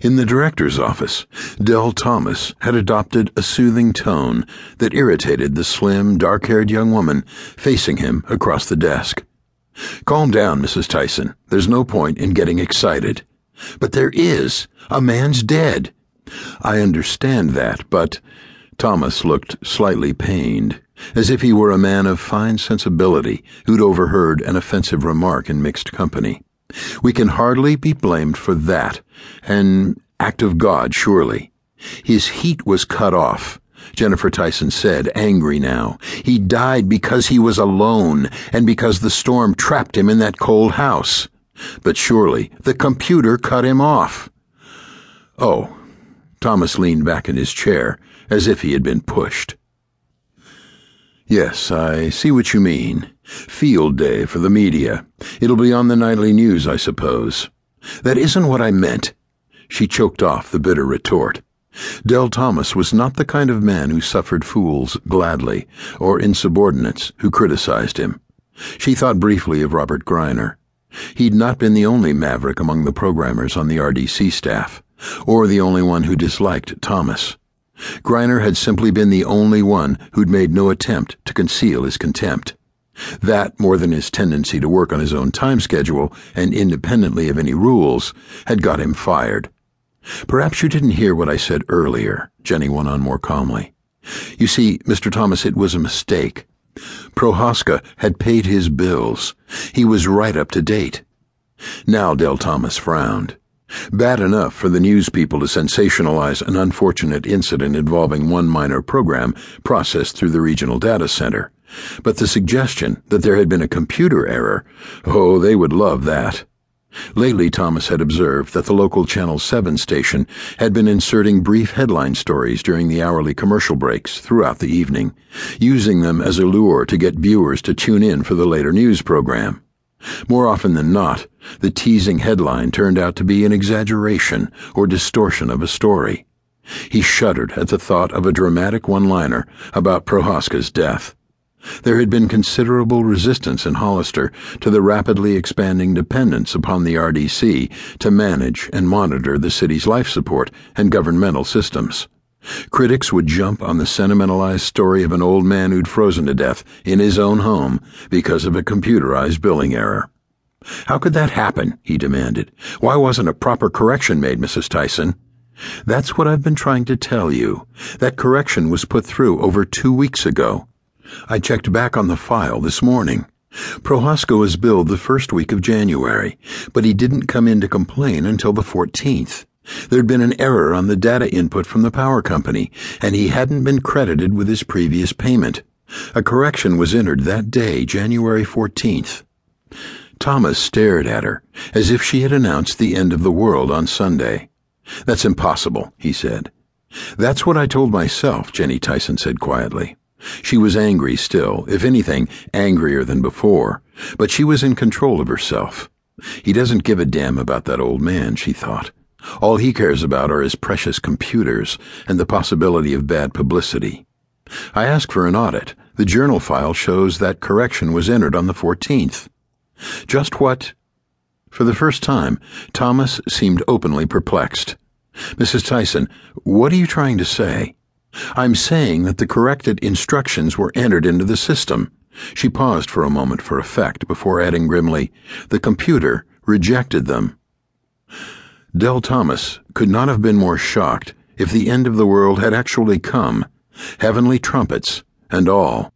In the director's office, Dell Thomas had adopted a soothing tone that irritated the slim, dark haired young woman facing him across the desk. Calm down, Mrs. Tyson. There's no point in getting excited. But there is. A man's dead. I understand that, but. Thomas looked slightly pained, as if he were a man of fine sensibility who'd overheard an offensive remark in mixed company. We can hardly be blamed for that. An act of God, surely. His heat was cut off. Jennifer Tyson said, angry now. He died because he was alone and because the storm trapped him in that cold house. But surely the computer cut him off. Oh. Thomas leaned back in his chair as if he had been pushed. Yes, I see what you mean. Field day for the media. It'll be on the nightly news, I suppose. That isn't what I meant. She choked off the bitter retort. Dell Thomas was not the kind of man who suffered fools gladly, or insubordinates who criticized him. She thought briefly of Robert Greiner. He'd not been the only maverick among the programmers on the RDC staff, or the only one who disliked Thomas. Greiner had simply been the only one who'd made no attempt to conceal his contempt. That, more than his tendency to work on his own time schedule and independently of any rules, had got him fired. Perhaps you didn't hear what I said earlier, Jenny went on more calmly. You see, Mr. Thomas, it was a mistake. Prohaska had paid his bills. He was right up to date. Now Dell Thomas frowned. Bad enough for the news people to sensationalize an unfortunate incident involving one minor program processed through the regional data center. But the suggestion that there had been a computer error, oh, they would love that. Lately, Thomas had observed that the local Channel 7 station had been inserting brief headline stories during the hourly commercial breaks throughout the evening, using them as a lure to get viewers to tune in for the later news program. More often than not, the teasing headline turned out to be an exaggeration or distortion of a story. He shuddered at the thought of a dramatic one liner about Prohaska's death. There had been considerable resistance in Hollister to the rapidly expanding dependence upon the RDC to manage and monitor the city's life support and governmental systems. Critics would jump on the sentimentalized story of an old man who'd frozen to death in his own home because of a computerized billing error. How could that happen? he demanded. Why wasn't a proper correction made, Mrs. Tyson? That's what I've been trying to tell you. That correction was put through over two weeks ago. I checked back on the file this morning. Prohaska was billed the first week of January, but he didn't come in to complain until the 14th. There'd been an error on the data input from the power company, and he hadn't been credited with his previous payment. A correction was entered that day, January 14th. Thomas stared at her, as if she had announced the end of the world on Sunday. That's impossible, he said. That's what I told myself, Jenny Tyson said quietly. She was angry still, if anything, angrier than before, but she was in control of herself. He doesn't give a damn about that old man, she thought. All he cares about are his precious computers and the possibility of bad publicity. I ask for an audit. The journal file shows that correction was entered on the 14th. Just what? For the first time, Thomas seemed openly perplexed. Mrs. Tyson, what are you trying to say? I'm saying that the corrected instructions were entered into the system. She paused for a moment for effect before adding grimly, The computer rejected them. Dell Thomas could not have been more shocked if the end of the world had actually come, heavenly trumpets and all.